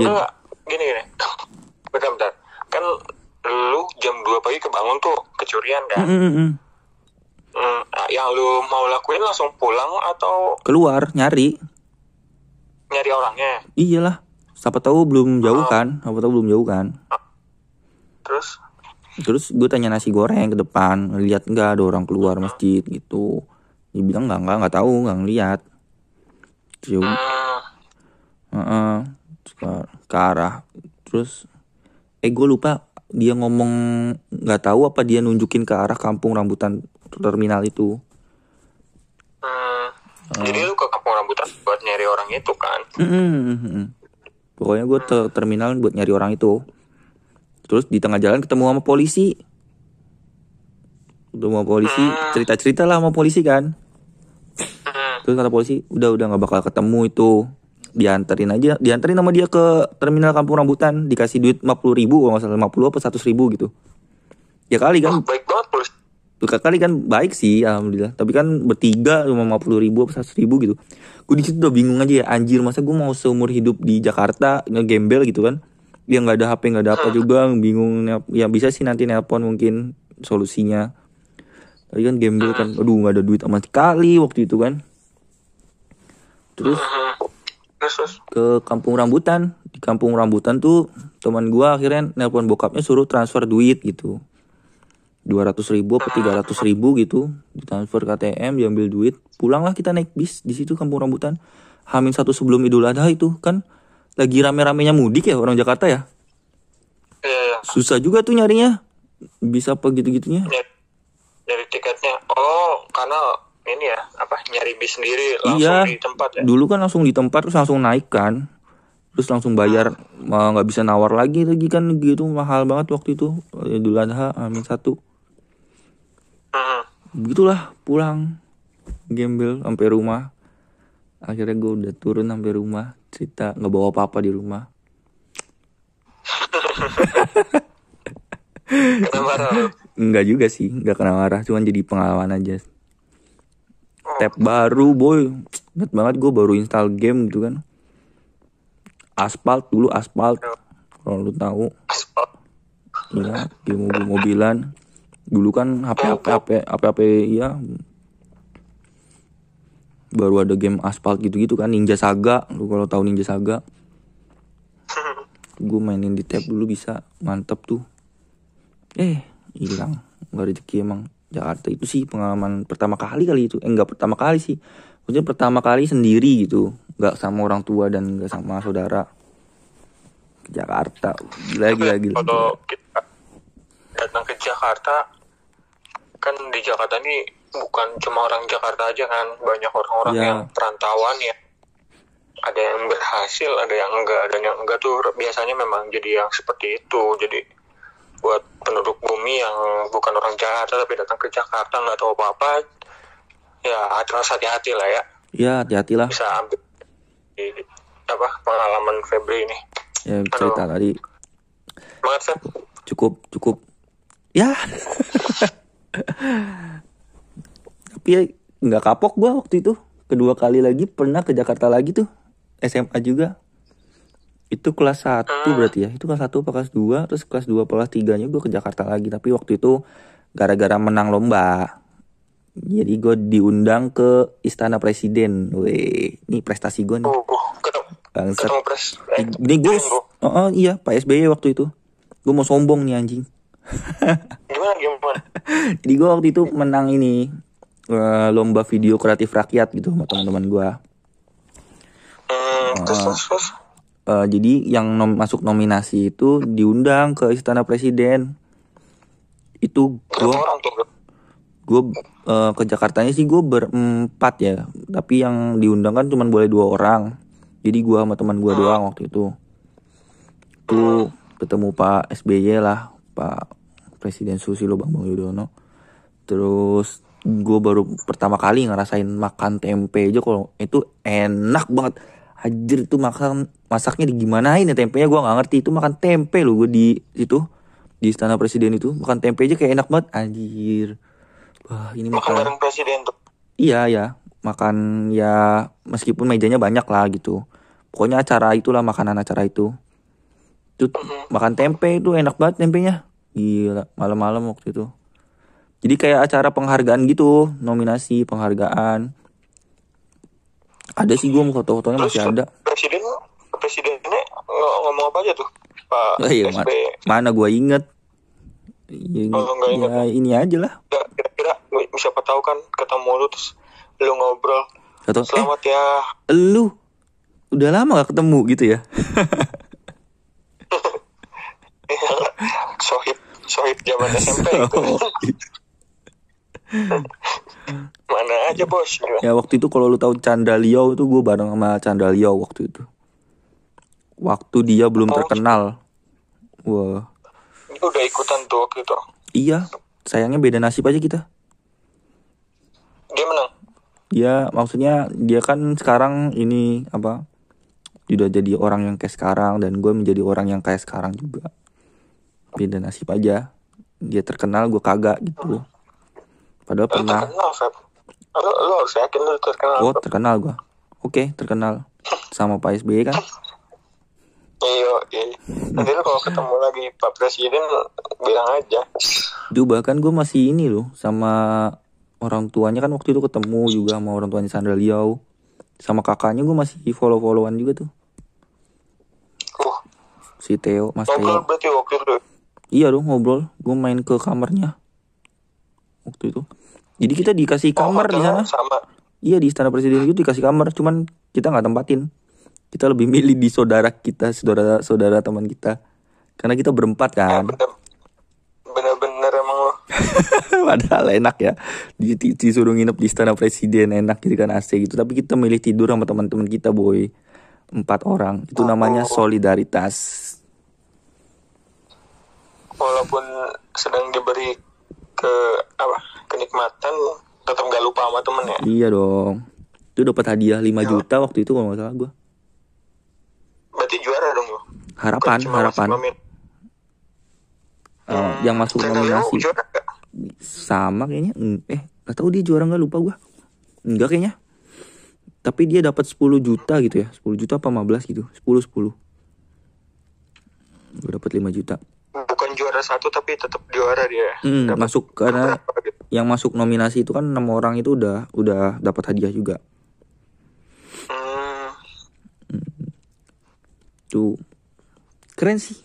Dia- Enggak, gini gini. Bentar bentar. Kan lu jam 2 pagi kebangun tuh kecurian kan? Mm, mm, mm. Hmm, ah, yang lu mau lakuin langsung pulang atau keluar nyari nyari orangnya? iyalah siapa tahu belum jauh kan siapa tahu belum jauh kan Terus terus gue tanya nasi goreng ke depan lihat nggak ada orang keluar masjid gitu dia bilang nggak nggak nggak tahu nggak ngeliat hmm, heeh. Terus ke, arah terus eh gue lupa dia ngomong nggak tahu apa dia nunjukin ke arah kampung rambutan terminal itu hmm. Jadi lu ke kampung rambutan buat nyari orang itu kan? Mm-mm. Pokoknya gue ke terminal buat nyari orang itu. Terus di tengah jalan ketemu sama polisi. Ketemu sama polisi, cerita-cerita lah sama polisi kan. Hmm. Terus kata polisi, udah udah nggak bakal ketemu itu. Dianterin aja, dianterin sama dia ke terminal Kampung Rambutan, dikasih duit 50 ribu kalau nggak salah 50 apa 100 ribu gitu. Ya kali kan, baik banget kali kan baik sih, alhamdulillah. Tapi kan bertiga cuma 50 ribu apa 100 ribu gitu. Gue di situ udah bingung aja ya, anjir masa gue mau seumur hidup di Jakarta ngegembel gitu kan? Ya nggak ada HP nggak ada apa juga, bingung. Ya bisa sih nanti nelpon mungkin solusinya. Tapi kan gembel kan, aduh nggak ada duit sama sekali waktu itu kan. Terus Hmm. Terus, ke kampung rambutan. Di kampung rambutan tuh teman gua akhirnya nelpon bokapnya suruh transfer duit gitu. dua ratus ribu apa tiga ratus ribu gitu. Ditransfer ke ATM diambil duit. Pulanglah kita naik bis di situ kampung rambutan. Hamin satu sebelum Idul Adha itu kan? Lagi rame-ramenya mudik ya orang Jakarta ya? Iya, iya. susah juga tuh nyarinya. Bisa apa gitu-gitunya? Nyari tiketnya. Oh, karena ini ya, apa nyari bis sendiri langsung iya di tempat ya? dulu kan langsung di tempat terus langsung naik kan. Terus langsung bayar mah nggak bisa nawar lagi lagi kan gitu. Mahal banget waktu itu Idul Adha Amin satu. Hmm. begitulah pulang gembel sampai rumah. Akhirnya gue udah turun sampai rumah cerita nggak bawa apa-apa di rumah. Marah lu. Enggak juga sih nggak kena marah cuman jadi pengalaman aja tab baru boy inget banget gue baru install game gitu kan aspal dulu aspal kalau lu tahu. Iya, game mobil-mobilan. Dulu kan HP HP HP HP HP iya. Baru ada game aspal gitu-gitu kan Ninja Saga. Lu kalau tahu Ninja Saga. Gue mainin di tab dulu bisa mantep tuh. Eh, hilang. Nggak rezeki emang. Jakarta itu sih pengalaman pertama kali kali itu. Eh, enggak pertama kali sih. Maksudnya pertama kali sendiri gitu. Nggak sama orang tua dan nggak sama saudara. Ke Jakarta. Gila, gila, gila. Kalau kita datang ke Jakarta, kan di Jakarta ini bukan cuma orang Jakarta aja kan, banyak orang-orang Ya. yang perantauan ya. Ada yang berhasil, ada yang enggak, dan yang enggak tuh biasanya memang jadi yang seperti itu. Jadi buat penduduk bumi yang bukan orang Jakarta tapi datang ke Jakarta nggak tahu apa-apa, ya harus hati-hati lah ya. Ya hati-hatilah. Bisa ambil di, apa pengalaman Febri ini. Ya cerita tadi Semangat Feb. cukup cukup ya tapi ya nggak kapok gua waktu itu kedua kali lagi pernah ke Jakarta lagi tuh SMA juga itu kelas 1 berarti ya itu kelas 1 apa kelas 2 terus kelas 2 apa kelas 3 nya gue ke Jakarta lagi tapi waktu itu gara-gara menang lomba jadi gue diundang ke Istana Presiden Weh, ini prestasi gue nih Oh, oh, ketemu, Bangsat. ketemu pres. Eh, Ini gue, oh, oh, iya Pak SBY waktu itu. Gue mau sombong nih anjing. Gimana gimana? Jadi gue waktu itu menang ini eh, lomba video kreatif rakyat gitu sama teman-teman gue. Hmm, terus terus. Eh, jadi yang nom- masuk nominasi itu diundang ke Istana Presiden. Itu gue tuh? gue eh, ke Jakartanya sih gue berempat ya. Tapi yang diundang kan cuma boleh dua orang. Jadi gue sama teman gue doang waktu itu. Tuh ketemu Pak SBY lah, Pak Presiden Susilo Bambang Yudhoyono. Terus gue baru pertama kali ngerasain makan tempe aja kalau itu enak banget. Anjir itu makan masaknya digimanain ya tempenya gue nggak ngerti itu makan tempe loh gue di itu di istana presiden itu makan tempe aja kayak enak banget anjir wah ini Makan makan bareng presiden tuh. iya ya makan ya meskipun mejanya banyak lah gitu pokoknya acara itulah makanan acara itu Itu Mhm. makan tempe itu enak banget tempenya. Gila, malam-malam waktu itu. Jadi kayak acara penghargaan gitu, nominasi penghargaan. Ada sih gue foto-fotonya masih ada. presiden presidennya ng- ngomong apa aja tuh Pak Oh, iya, ma- SBY mana gue inget. Ini, Oh, lu nggak inget ya, ini aja lah. Ya, kira-kira siapa tahu kan ketemu lu terus lu ngobrol Atau eh selamat ya lu udah lama gak ketemu gitu ya? sohib sohib zaman SMP gitu. mana aja bos ya waktu itu kalau lu tahu Chandra Liao itu gue bareng sama Chandra waktu itu. Waktu dia belum Oh. terkenal. Wah, udah ikutan tuh waktu itu iya. Sayangnya beda nasib aja kita. dia menang Dia maksudnya dia kan sekarang ini apa? Udah jadi orang yang kayak sekarang dan gue menjadi orang yang kayak sekarang juga. Beda nasib aja. Dia terkenal gue kagak gitu. Padahal lu pernah. terkenal Feb lu, lu harus yakin lu terkenal Oh terkenal gue. Oke terkenal. Sama Pak SBY kan. Iya iya nanti lu kalau ketemu lagi Pak Presiden bilang aja Itu bahkan gue masih ini loh sama orang tuanya kan waktu itu ketemu juga sama orang tuanya Sandra Liao. Sama kakaknya gue masih follow-followan juga tuh. uh Si Theo, Mas ngobrol Theo. berarti waktu itu Iya dong ngobrol. Gue main ke kamarnya. Waktu itu. Jadi kita dikasih kamar di sana. sama Iya di istana presiden itu dikasih kamar. Cuman kita nggak tempatin. Kita lebih milih di saudara kita, saudara saudara teman kita. Karena kita berempat Ya, kan. bener. Bener-bener emang lo. Padahal enak ya. Di, di- Disuruh nginep di istana presiden Enak jadi kan AC gitu. Tapi kita milih tidur sama teman-teman kita boy. Empat orang. Itu namanya solidaritas. Walaupun sedang diberi ke apa kenikmatan tetap gak lupa sama temen ya Iya dong. Itu dapat hadiah 5 juta waktu itu kalau nggak salah gue berarti juara dong lo Harapan Harapan. masuk. Eh, Yang masuk Chandra Leo nominasi? Sama kayaknya. Mm, Eh gak tahu dia juara nggak lupa gue Enggak kayaknya. Tapi dia dapat 10 juta gitu ya. 10 juta apa 15 gitu. 10 10 Gue dapat 5 juta. Bukan juara satu tapi tetap juara dia. Hmm, masuk karena gitu. yang masuk nominasi itu kan enam orang itu udah udah dapat hadiah juga Hmm, tuh keren sih.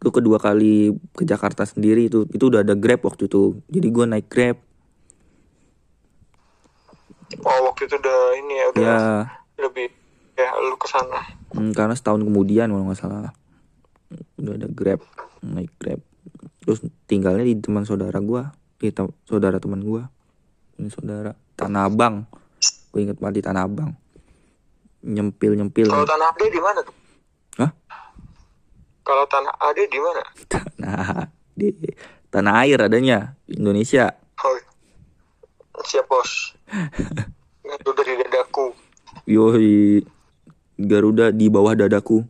Gue kedua kali ke Jakarta sendiri itu itu udah ada Grab waktu itu. Jadi gue naik Grab. Oh waktu itu udah ini ya udah ya. lebih ya lu ke sana hmm, karena setahun kemudian kalau nggak salah. Udah ada Grab naik Grab. Terus tinggalnya di teman saudara gue di te- saudara teman gue ini saudara Tanah Abang. Gue inget banget di Tanah Abang. Nyempil nyempil kalau tanah ade di mana tuh? Kalau tanah ade di mana Nah, di tanah air adanya Indonesia. oh siap bos itu dari dadaku Yoi, Garuda di bawah dadaku.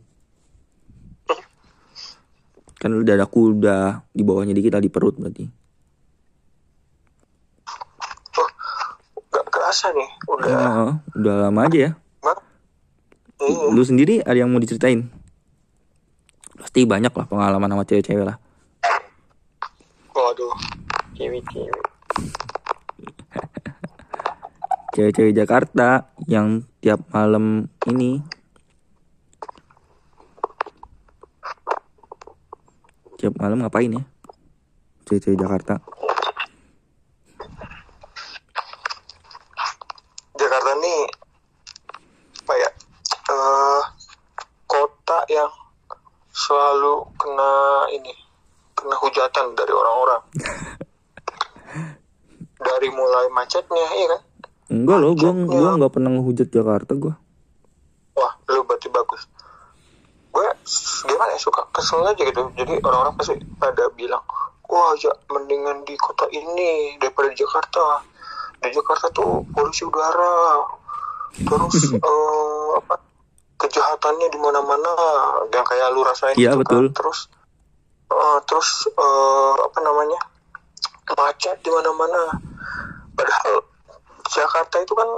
Kan dadaku udah di bawahnya dikit lah di perut berarti. oh gak kerasa nih udah Oh, udah lama aja ya. Lu sendiri ada yang mau diceritain? Pasti banyak lah pengalaman sama cewek-cewek lah. Waduh, cewek-cewek. Cewek-cewek Jakarta yang tiap malam ini tiap malam ngapain ya? Cewek-cewek Jakarta. Jakarta nih apa ya? eh kota yang selalu kena ini, kena hujatan dari orang-orang. dari mulai macetnya, iya kan? Enggak loh, gua gua nggak pernah ngehujat Jakarta gua. Wah, lu berarti bagus. Gue gimana ya suka kesel aja gitu. Jadi orang-orang pasti pada bilang, wah ya mendingan di kota ini daripada di Jakarta. Di Jakarta tuh polusi udara, terus eh, apa kejahatannya di mana-mana yang kayak lu rasain Iya, gitu betul. kan. Terus eh, terus eh, apa namanya macet di mana-mana. Padahal Jakarta itu kan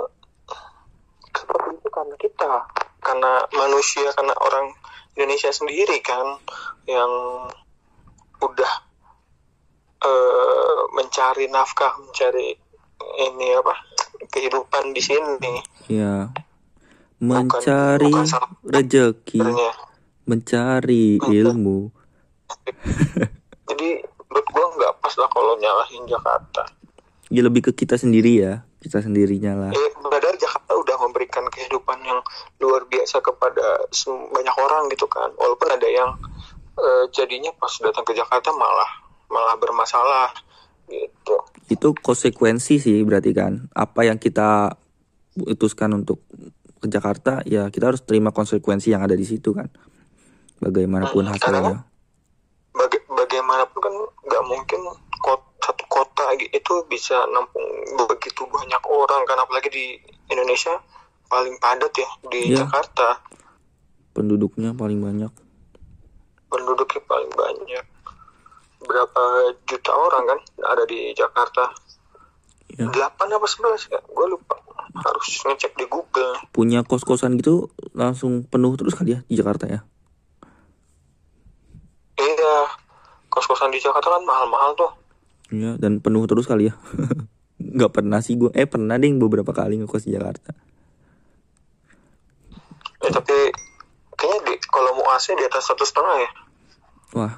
seperti itu karena kita karena manusia karena orang Indonesia sendiri kan yang udah eh, mencari nafkah mencari ini apa kehidupan di sini. Ya mencari bukan rejeki. sebenarnya. Mencari ilmu. Jadi menurut gua nggak pas lah kalau nyalahin Jakarta lebih ke kita sendiri ya kita sendirinya lah. Eh padahal Jakarta udah memberikan kehidupan yang luar biasa kepada banyak orang gitu kan. Walaupun ada yang eh, jadinya pas datang ke Jakarta malah malah bermasalah gitu. Itu konsekuensi sih berarti kan. Apa yang kita putuskan untuk ke Jakarta ya kita harus terima konsekuensi yang ada di situ kan. Bagaimanapun Hmm, hasilnya. Baga- bagaimanapun kan nggak mungkin kot- satu kota gi- itu bisa nampung begitu banyak orang kan apalagi di Indonesia paling padat ya di Iya. Jakarta. Penduduknya paling banyak. Penduduknya paling banyak. Berapa juta orang kan ada di Jakarta? Ya. delapan apa sebelas ya? Gue lupa. Harus ngecek di Google. Punya kos-kosan gitu langsung penuh terus kali ya di Jakarta ya? Iya. Kos-kosan di Jakarta kan mahal-mahal tuh Iya dan penuh terus kali ya. Nggak pernah sih gue eh pernah deh beberapa kali ngekos di Jakarta. Eh tapi kayaknya di, kalau mau AC di atas satu setengah ya? Wah.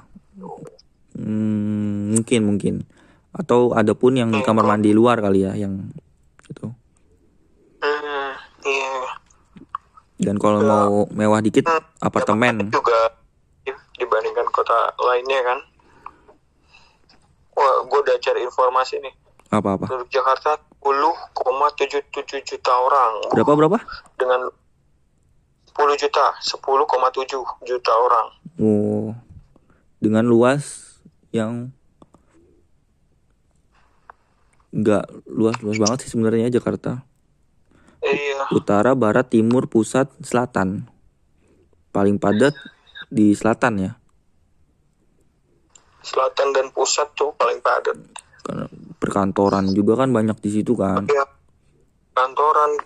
Hmm, mungkin mungkin. Atau ada pun yang di kamar mandi luar kali ya yang itu hmm, iya. Dan kalau mau mewah dikit apartemen. juga dibandingkan kota lainnya kan wah gue udah cari informasi nih. Apa apa penduduk Jakarta 10,77 juta orang. Berapa berapa? Dengan 10 juta 10,7 juta orang. Oh. Dengan luas yang nggak luas luas banget sih sebenarnya Jakarta. Iya. Utara barat timur pusat selatan. Paling padat di selatan ya selatan dan pusat tuh paling padat karena perkantoran juga kan banyak di situ kan ya kantoran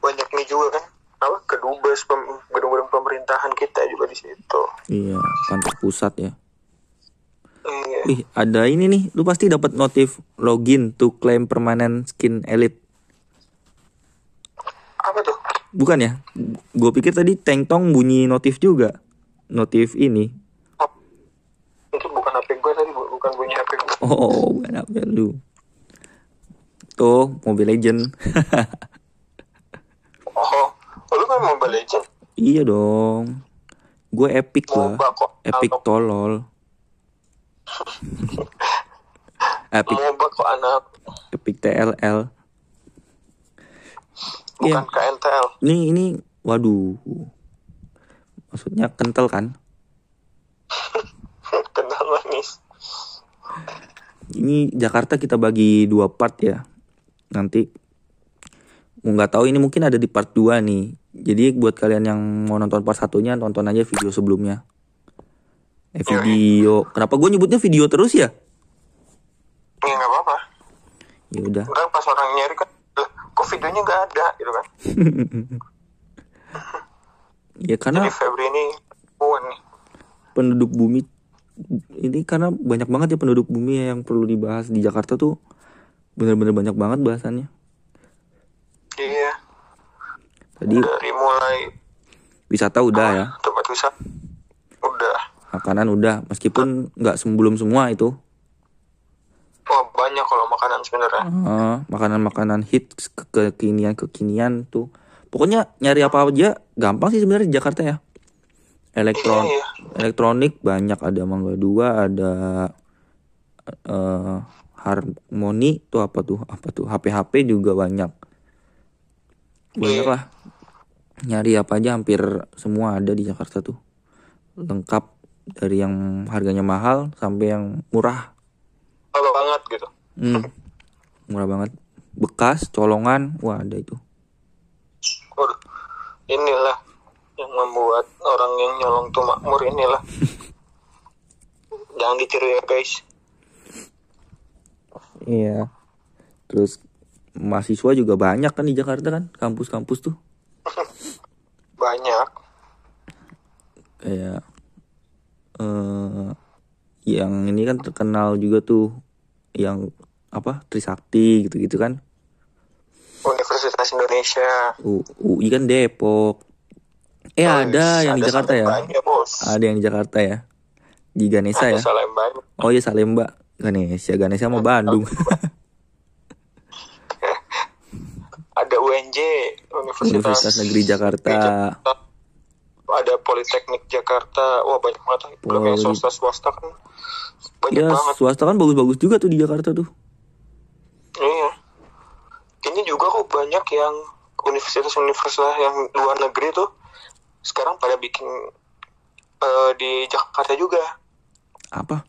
banyak nih juga kan apa kedubes pem- gedung-gedung pemerintahan kita juga di situ iya kantor pusat ya iya Ih, ada ini nih. Lu pasti dapat notif login to claim permanent skin elite. apa tuh Bukan ya? Gue pikir tadi Teng Tong bunyi notif juga. Notif ini. Oh, itu bukan HP gue tadi bu- bukan bunyi HP gue Oh, bukan apa lu. Tuh, Mobile Legend. oh oh, lu kan Mobile Legend iya dong. Gue epic lah. Epic anak tolol. epic MOBA kok anak epic TLL. bukan Iya. KNTL Ini ini waduh. Maksudnya kental kan? kenal manis Ini Jakarta kita bagi dua part ya. Nanti mau nggak tahu ini mungkin ada di part 2 nih. Jadi buat kalian yang mau nonton part satunya tonton aja video sebelumnya. Eh video. Kenapa gue nyebutnya video terus ya? ya nggak apa-apa Ya udah. Pas orang nyari kan "Lah, kok videonya nggak ada gitu kan Ya karena jadi Febri ini nih penduduk bumi ini karena banyak banget ya penduduk bumi yang perlu dibahas di Jakarta tuh bener-bener banyak banget bahasannya. iya Tadi dari mulai wisata udah ya, tempat wisata udah makanan udah meskipun nggak sebelum semua itu. wah banyak kalau makanan sebenarnya Eh, makanan-makanan hits ke- kekinian-kekinian tuh. Pokoknya nyari apa aja gampang sih sebenarnya di Jakarta ya. Elektron Iya, iya. elektronik banyak ada Mangga Dua, ada eh Harmoni tuh apa tuh? Apa tuh? HP-HP juga banyak. Banyak lah. Nyari apa aja hampir semua ada di Jakarta tuh. Lengkap dari yang harganya mahal sampai yang murah. Apa banget gitu Hmm. Murah banget. Bekas, colongan, wah ada itu. Waduh, inilah yang membuat orang yang nyolong tuh makmur inilah. Jangan ditiru ya guys. Iya. Terus mahasiswa juga banyak kan di Jakarta kan, kampus-kampus tuh. banyak. Kayak eh yang ini kan terkenal juga tuh yang apa Trisakti gitu-gitu kan? Universitas Indonesia. U- UI kan Depok eh Oh, ada yang di Jakarta ya. Salembanya, bos. ada yang di Jakarta ya. Di Ganesha Ada ya. Salembanya. oh iya Salemba. Ganesha. Ganesha mau Bandung. Ada UNJ Universitas, Universitas Negeri Jakarta. Ada Politeknik Jakarta. Wah banyak banget. Belum yang swasta swasta kan banyak ya banget. swasta kan bagus-bagus juga tuh di Jakarta tuh. Iya. Ini juga kok banyak yang universitas-universitas yang luar negeri tuh sekarang pada bikin eh, di Jakarta juga. Apa?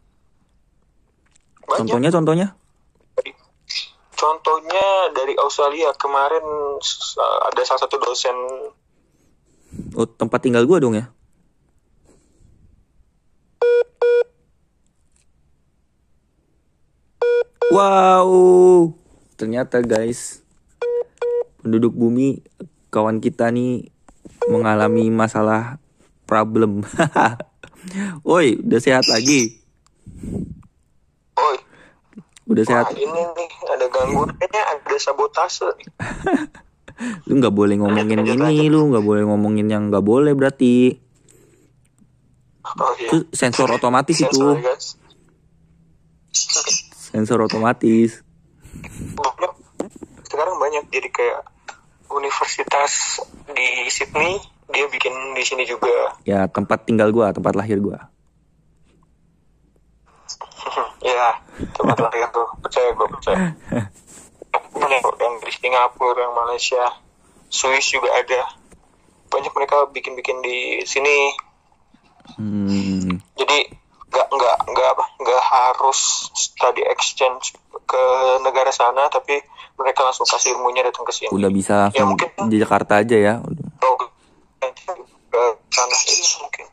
Banyak. Contohnya contohnya? Contohnya dari Australia kemarin s- ada salah satu dosen. Oh tempat tinggal gua dong ya? Wow! Ternyata guys penduduk bumi kawan kita nih mengalami masalah problem. Woi udah sehat lagi? Oi udah sehat? Wah ini nih ada gangguan. Kayaknya ada sabotase lu nggak boleh ngomongin Lanjut, ini lu nggak boleh ngomongin yang nggak boleh berarti. Oh iya. Itu sensor otomatis itu. Sensor, guys. sensor otomatis. Banyak sekarang banyak jadi kayak universitas di Sydney dia bikin di sini juga. Ya tempat tinggal gua tempat lahir gua. Ya tempat lahir tuh percaya gue percaya. Banyak yang di Singapura yang Malaysia. Swiss juga ada. Banyak mereka bikin-bikin di sini. Hmm, jadi nggak nggak nggak apa nggak harus study exchange ke negara sana tapi mereka langsung kasih ilmunya datang ke sini. Udah bisa Ya, mungkin. di Jakarta aja ya Udah. kalau ke sana ini mungkin.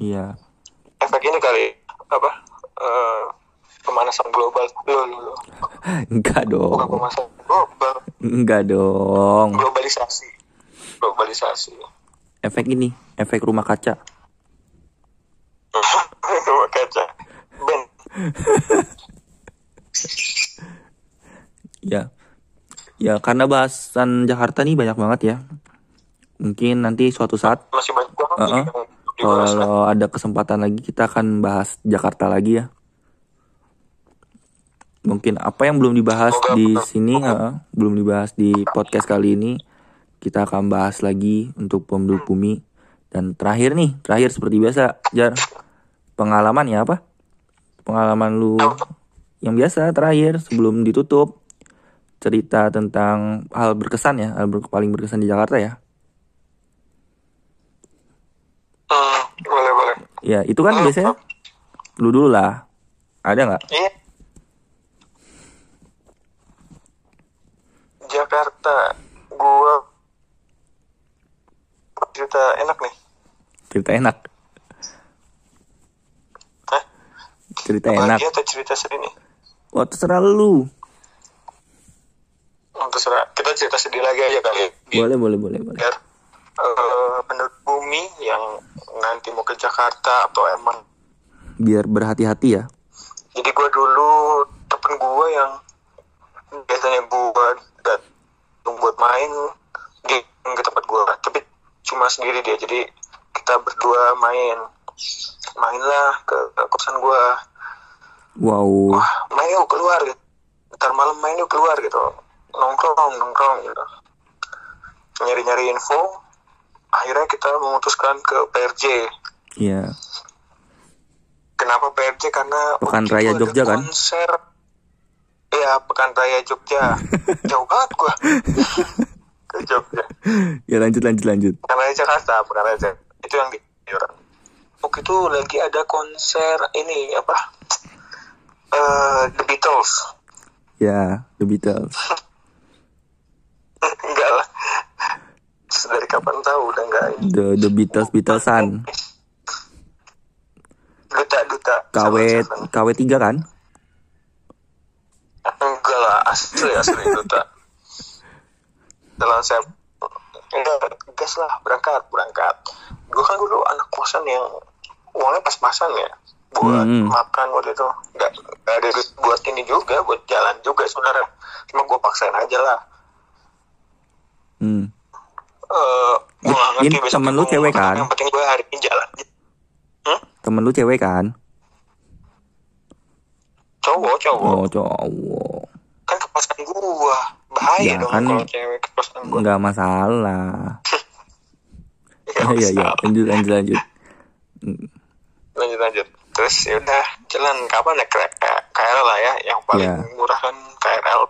Iya. Efek ini kali apa eh, pemanasan global. Loh, loh, enggak bukan dong pemanasan global. Enggak dong. Globalisasi. Globalisasi. Efek ini efek rumah kaca kaca. Ben. Ya. Ya karena bahasan Jakarta nih banyak banget ya. Mungkin nanti suatu saat masih banyak banget dibahas lah. kalau ada kesempatan lagi kita akan bahas Jakarta lagi ya. Mungkin apa yang belum dibahas Semoga di sini uh, belum dibahas di podcast kali ini kita akan bahas lagi untuk penduduk bumi dan terakhir nih terakhir seperti biasa jar. Pengalaman ya apa? Pengalaman lu yang biasa terakhir sebelum ditutup cerita tentang hal berkesan ya hal ber- paling berkesan di Jakarta ya. Hmm, boleh boleh. Ya itu kan biasanya lu dulu lah. Ada nggak? Iya. Jakarta. Gua cerita enak nih. Cerita enak? Hah? cerita enak. Bahagia atau cerita sedih nih? Wah terserah lu. Oh, terserah. Kita cerita sedih lagi aja kali. Ya. boleh boleh boleh boleh. Biar penduduk bumi yang nanti mau ke Jakarta atau emang biar berhati-hati ya. Jadi gue dulu temen gue yang biasanya gue datang buat main dia ke tempat gue tapi cuma sendiri dia jadi kita berdua main mainlah ke, ke kosan gue wow wah main yuk keluar gitu ntar malam main yuk keluar gitu nongkrong nongkrong gitu nyari nyari info akhirnya kita memutuskan ke PRJ ya Kenapa PRJ? Karena Pekan waktu Raya itu ada Jogja kan? Konser. Iya, Pekan Raya Jogja. Jauh banget gua. Ke Jogja. ya lanjut lanjut lanjut Raya Jakarta, Raya Jakarta. Itu yang di Kemayoran. Waktu itu lagi ada konser ini apa? Eh, The Beatles. ya The Beatles enggak lah. Dari kapan tahu udah enggak ini. The The Beatles Beatlesan Duta duta. KW. KW 3 kan Enggak lah, asli asli duta. Dalam saya enggak gas lah berangkat berangkat gue kan dulu anak kosan yang uangnya pas-pasan ya buat Hmm. makan waktu itu nggak nggak ada duit buat ini juga buat jalan juga sebenarnya cuma gue paksain aja lah Hmm. Gue nggak ngerti Ini besok temen lu cewek kan? yang penting gue hari ini jalan Temen lu cewek kan? cowok cowok Oh cowok. Kan ke kosan gue bahaya Ya, dong kan- kalau cewek ke kosan gue Nggak masalah. Iya iya. lanjut lanjut lanjut. lanjut lanjut. Terus ya udah jalan. Kapan K- KRL lah ya. Yang paling Ya. murah kan KRL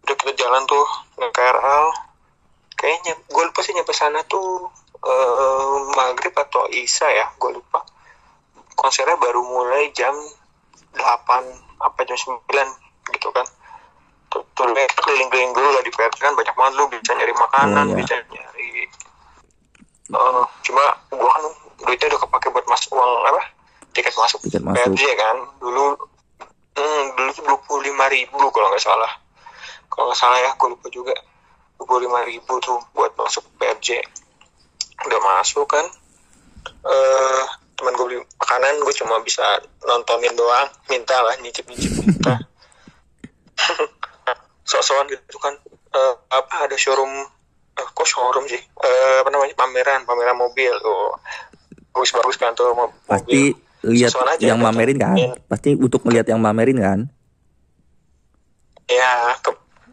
udah kita jalan tuh naik KRL kayaknya gue lupa sih nyampe sana tuh eh, maghrib atau isya ya gue lupa. Konsernya baru mulai jam 8 apa jam 9 gitu kan kita keliling-keliling dulu lah di PRT kan banyak banget. Lu bisa nyari makanan Oh, iya. bisa nyari eh, cuma gua kan duitnya udah kepake buat mas uang apa? Tiket masuk Tiket masuk. PRJ kan. Dulu hmm, dulu tuh dua puluh lima ribu kalau nggak salah. Kalau nggak salah ya gue lupa juga. dua puluh lima ribu tuh buat masuk PRJ udah masuk kan. Eh teman gue beli makanan gue cuma bisa nontonin doang. Minta lah nyicip nyicip minta sok-sokan gitu kan Eh, apa ada showroom eh, kok showroom sih Eh, apa namanya pameran pameran mobil oh bagus-bagus kan tuh mo- Pasti mobil. lihat aja, yang mamerin kan? datengin. Pasti untuk melihat yang mamerin kan? ya ke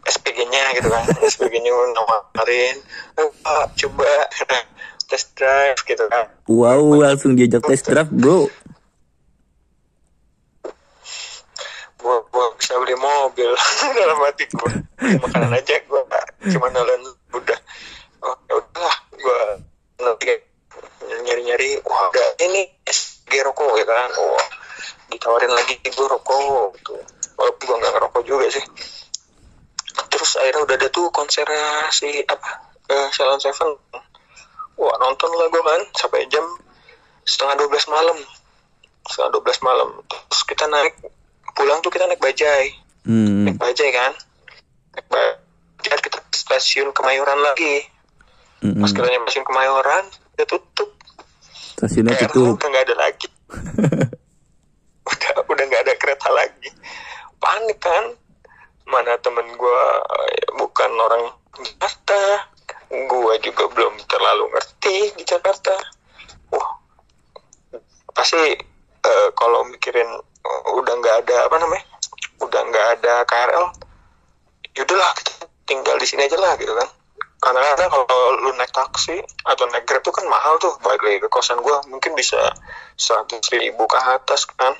SPG-nya gitu kan SPG-nya nawarin coba test drive gitu kan Wow langsung diajak test drive bro. Gua gua bisa beli mobil. Dalam hati Beli makanan aja gua cuma nolong udah. Oh ya udahlah gua nanti nyari nyari wah ada ini SG rokok ya kan? Wah ditawarin lagi gua rokok gitu. Walaupun gua nggak ngerokok juga sih. Terus akhirnya udah ada tuh konser si apa eh Salon Seven. Wah nonton lah gua kan sampai jam setengah 12 malam. Setengah 12 malam. Terus kita naik pulang tuh kita naik bajai. Hmm. naik bajai kan? Naik bajai kita stasiun Kemayoran lagi. Hmm, pas kita nyampe stasiun Kemayoran udah tutup. Stasiunnya KRL tutup. udah nggak ada lagi. Udah udah nggak ada kereta lagi. Panik kan? Mana temen gue bukan orang Jakarta. Gue juga belum terlalu ngerti di Jakarta. Wah. Pasti eh, kalau mikirin udah nggak ada apa namanya udah nggak ada KRL yaudahlah kita tinggal di sini aja lah gitu kan. Karena kadang kalau lu naik taksi atau naik grab tuh kan mahal tuh balik lagi ke kosan gua mungkin bisa seratus ribu ke atas kan.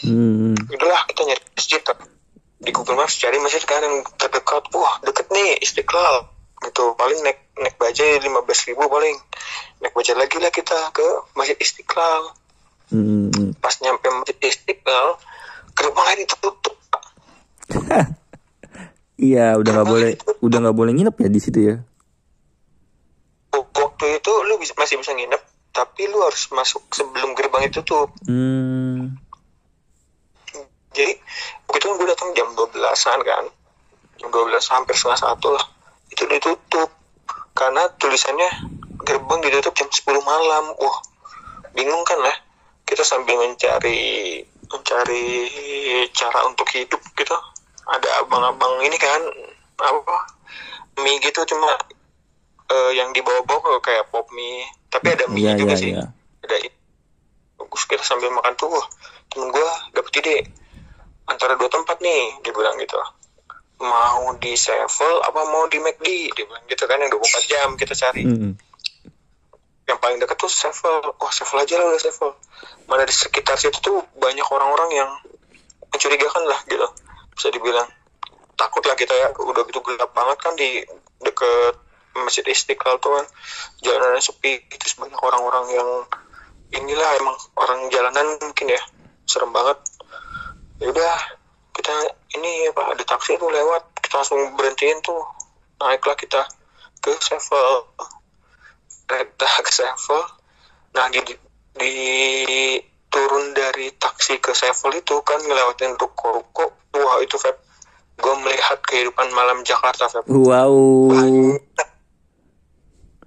Hmm. udahlah kita nyari masjid di Google Maps cari masjid kan yang terdekat. Wah deket nih Istiqlal gitu. Paling naik naik bajai lima belas ribu paling. Naik bajai lagi lah kita ke masjid Istiqlal. Hmm. Pas nyampe masjid Istiqlal gerbangnya ditutup Pak. Iya udah nggak boleh udah nggak boleh nginep ya di situ ya. waktu itu lu bisa, masih bisa nginep tapi lu harus masuk sebelum gerbang itu tuh Hmm. jadi waktu itu gue datang jam 12an kan jam 12 hampir setengah satu lah itu ditutup karena tulisannya gerbang ditutup jam 10 malam wah bingung kan lah kita sambil mencari mencari cara untuk hidup gitu. Ada abang-abang ini kan apa mie gitu cuma eh, yang dibawa-bawa kayak pop mie. Tapi ada mie Iya juga iya sih. iya. ada bagus kita sambil makan tuh. Wah, temen gue dapet ide. Antara dua tempat nih dia bilang gitu. Mau di Sevel apa mau di McD? Dia bilang gitu kan yang 24 jam kita cari. Hmm. Yang paling dekat tuh Sevel. Wah Sevel aja lah udah Sevel. Mana di sekitar situ tuh banyak orang-orang yang mencurigakan lah gitu. Bisa dibilang. Takut lah kita ya udah gitu gelap banget kan di deket Masjid Istiqlal tuh kan. Jalanan sepi terus banyak orang-orang yang inilah emang orang jalanan mungkin ya serem banget. Ya udah kita ini apa ada taksi tuh lewat kita langsung berhentiin tuh. Naiklah kita ke Sevel kereta ke Sevel nah di, di turun dari taksi ke Sevel itu kan ngelewatin ruko-ruko wah itu Feb gue melihat kehidupan malam Jakarta Feb Wow.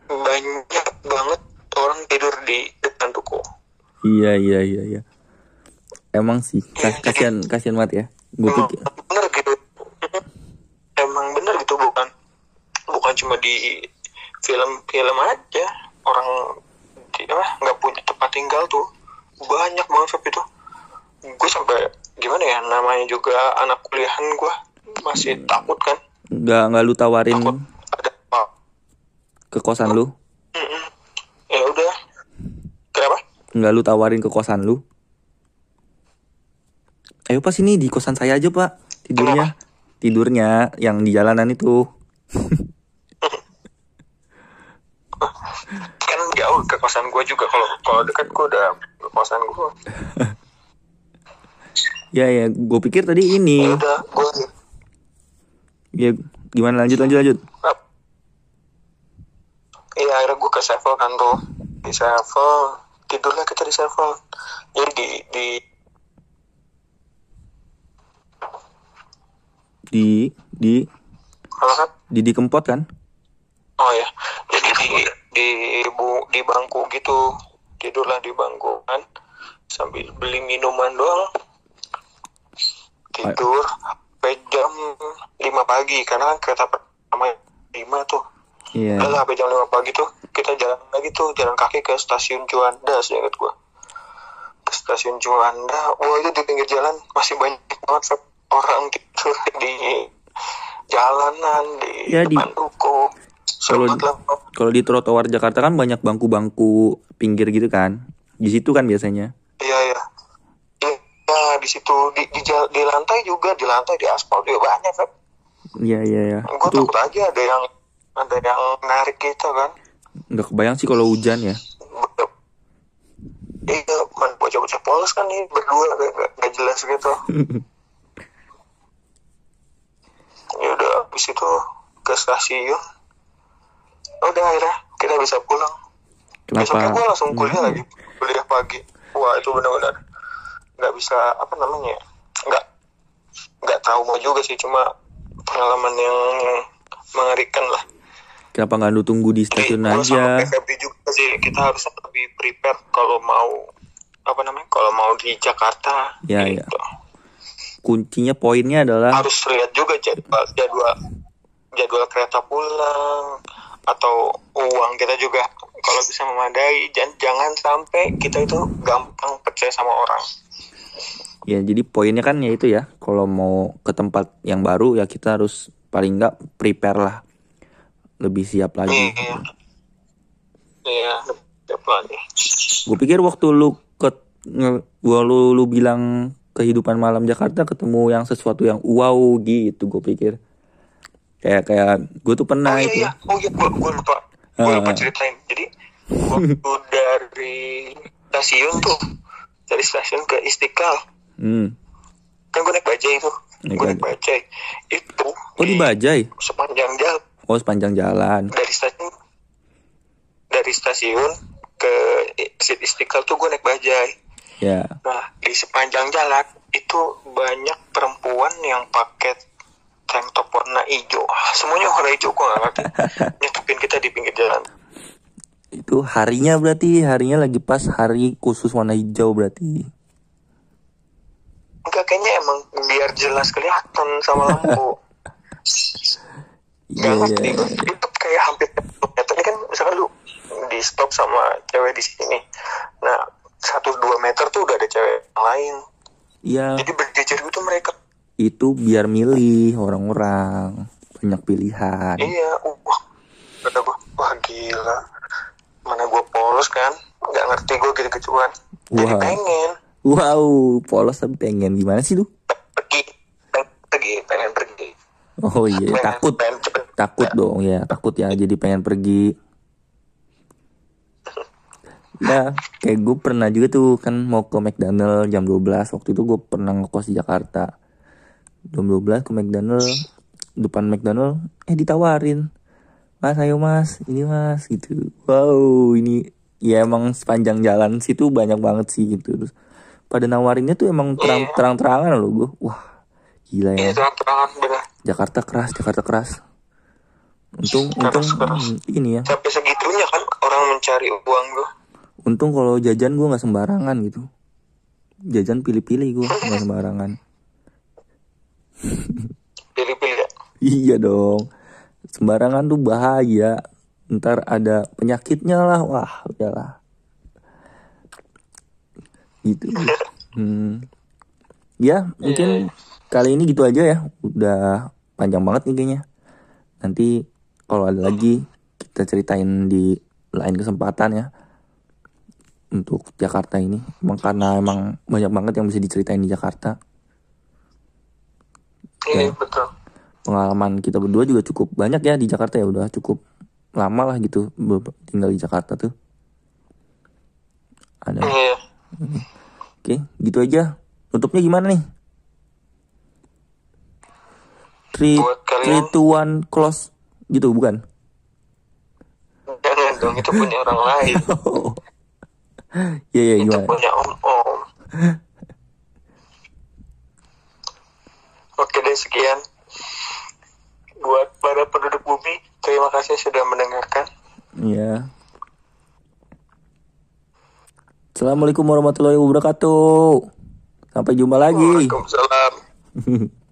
banyak banget orang tidur di depan ruko Iya iya iya iya. Emang sih kas- kasihan kasihan banget ya. Gue pikir bener gitu emang bener gitu bukan bukan cuma di film-film aja. Orang apa nggak punya tempat tinggal tuh. Banyak banget Feb, itu. Gue sampai gimana ya namanya juga anak kuliahan gue masih takut kan? Nggak nggak lu tawarin takut ada apa? ke kosan lu? Ya udah. Kenapa? Nggak lu tawarin ke kosan lu? Ayo pas ini di kosan saya aja pak. Tidurnya. Tidurnya yang di jalanan itu. kan jauh ke kosan gue juga. Kalau kalau dekat gue udah ke kosan gue Ya ya, gue pikir tadi ya ini. udah. Gue Ya gimana? Lanjut lanjut lanjut. Iya akhirnya gue ke Sevel kan tuh. Di Sevel. Tidurlah kita di Sevel. Jadi di di Di di kalau kan di di kempot kan? oh ya jadi di di bu di bangku gitu. Tidurlah di bangku kan sambil beli minuman doang. Tidur sampai jam 5 pagi karena kan kereta pertama 5 tuh. Iya. Lah, sampai jam 5 pagi tuh kita jalan lagi tuh jalan kaki ke stasiun Juanda seingat gua. Ke stasiun Juanda wah itu di pinggir jalan masih banyak banget orang tidur di jalanan di Ya, di- depan ruko Kalau kalau di trotoar Jakarta kan banyak bangku-bangku pinggir gitu kan? Di situ kan biasanya. iya iya Iya, di situ di, di, di lantai juga di lantai di aspal juga banyak Feb. Iya iya iya. gue Itu takut aja ada yang ada yang narik kita kan nggak kebayang sih kalau hujan ya. Iya, man bocah-bocah polos kan nih berdua gak, gak, gak jelas gitu. ya udah habis itu ke stasiun. Udah akhirnya kita bisa pulang. Besoknya Kenapa? gue langsung kuliah lagi, kuliah pagi. Wah itu benar-benar nggak bisa apa namanya, ya, nggak nggak trauma juga sih, cuma pengalaman yang mengerikan lah. Kenapa nggak lu tunggu di stasiun Jadi, aja? PVB juga sih kita harus lebih prepare kalau mau apa namanya kalau mau di Jakarta Ya, gitu. Kuncinya poinnya adalah harus lihat juga jadwal jadwal jadwal kereta pulang atau uang kita juga kalau bisa memadai jangan jangan sampai kita itu gampang percaya sama orang ya jadi poinnya kan ya itu ya. Kalau mau ke tempat yang baru ya kita harus paling nggak prepare lah. Lebih siap lagi. iya iya siap lagi Gue pikir waktu lu ke gua lu lu bilang kehidupan malam Jakarta ketemu yang sesuatu yang wow gitu gue pikir. Kayak kayak gue tuh pernah oh iya itu. iya oh iya gua, gua lupa gua lupa Ah. ceritain jadi waktu dari stasiun tuh dari stasiun ke Istiqlal Hmm. kan gue naik bajai tuh gue naik bajai itu Oh di Bajai. sepanjang jalan Oh sepanjang jalan. dari stasiun dari stasiun ke Istiqlal tuh gue naik bajai Ya. nah di sepanjang jalan itu banyak perempuan yang pakai tank top warna hijau Ah, semuanya warna hijau gue gak ngerti nyetupin kita di pinggir jalan Itu harinya berarti harinya lagi pas hari khusus warna hijau berarti. enggak kayaknya emang biar jelas kelihatan sama lampu Iya ngerti iya. gua. itu kayak hampir 10 meter ini kan misalkan lu di stop sama cewek di sini nah satu dua meter tuh udah ada cewek yang lain Iya. jadi berjejer gitu mereka Itu biar milih orang-orang. Banyak pilihan. iya uh, wah kata gua wah gila. Mana gua polos kan? Nggak ngerti gua gitu gituan jadi Wah. pengen. Wow, polos tapi pengen. Gimana sih lu? pergi. Pengen pergi pengen pergi. Oh iya, Pengen- takut. pengen cepet. Takut dong ya, takut ya jadi pengen pergi. Ya, kayak gue pernah juga tuh kan mau ke McDonald jam 12 Waktu itu gue pernah ngekos di Jakarta Jam 12 ke McDonald Depan McDonald Eh ditawarin. Mas ayo mas, ini mas gitu. Wow ini Ya emang sepanjang jalan situ banyak banget sih gitu. Terus pada nawarinnya tuh emang terang, Iya. terang-terangan loh gue Wah gila ya. Terang terangan bener. Jakarta keras, Jakarta keras. Untung, Keras, untung keras. ini ya. sampai segitunya mencari uang gue untung kalau jajan gue nggak sembarangan gitu. Jajan pilih-pilih gue nggak sembarangan pilih-pilih ya? Iya dong. Sembarangan tuh bahaya. Ntar ada penyakitnya lah. Wah udahlah. Gitu. Hmm. ya mungkin kali ini gitu aja ya. Udah panjang banget nih kayaknya. Nanti kalau ada lagi kita ceritain di lain kesempatan ya. Untuk Jakarta ini. Emang karena emang banyak banget yang bisa diceritain di Jakarta iya betul. pengalaman kita berdua juga cukup banyak ya di Jakarta ya udah cukup lama lah gitu tinggal di Jakarta tuh. Ada. Iya. Oke gitu aja. Tutupnya gimana nih? Three three two one close. Gitu bukan? Jangan dong itu punya orang lain. Ya ya itu gimana? punya om om oke deh sekian. Buat para penduduk bumi terima kasih sudah mendengarkan. Ya Assalamualaikum warahmatullahi wabarakatuh. Sampai jumpa lagi. Waalaikumsalam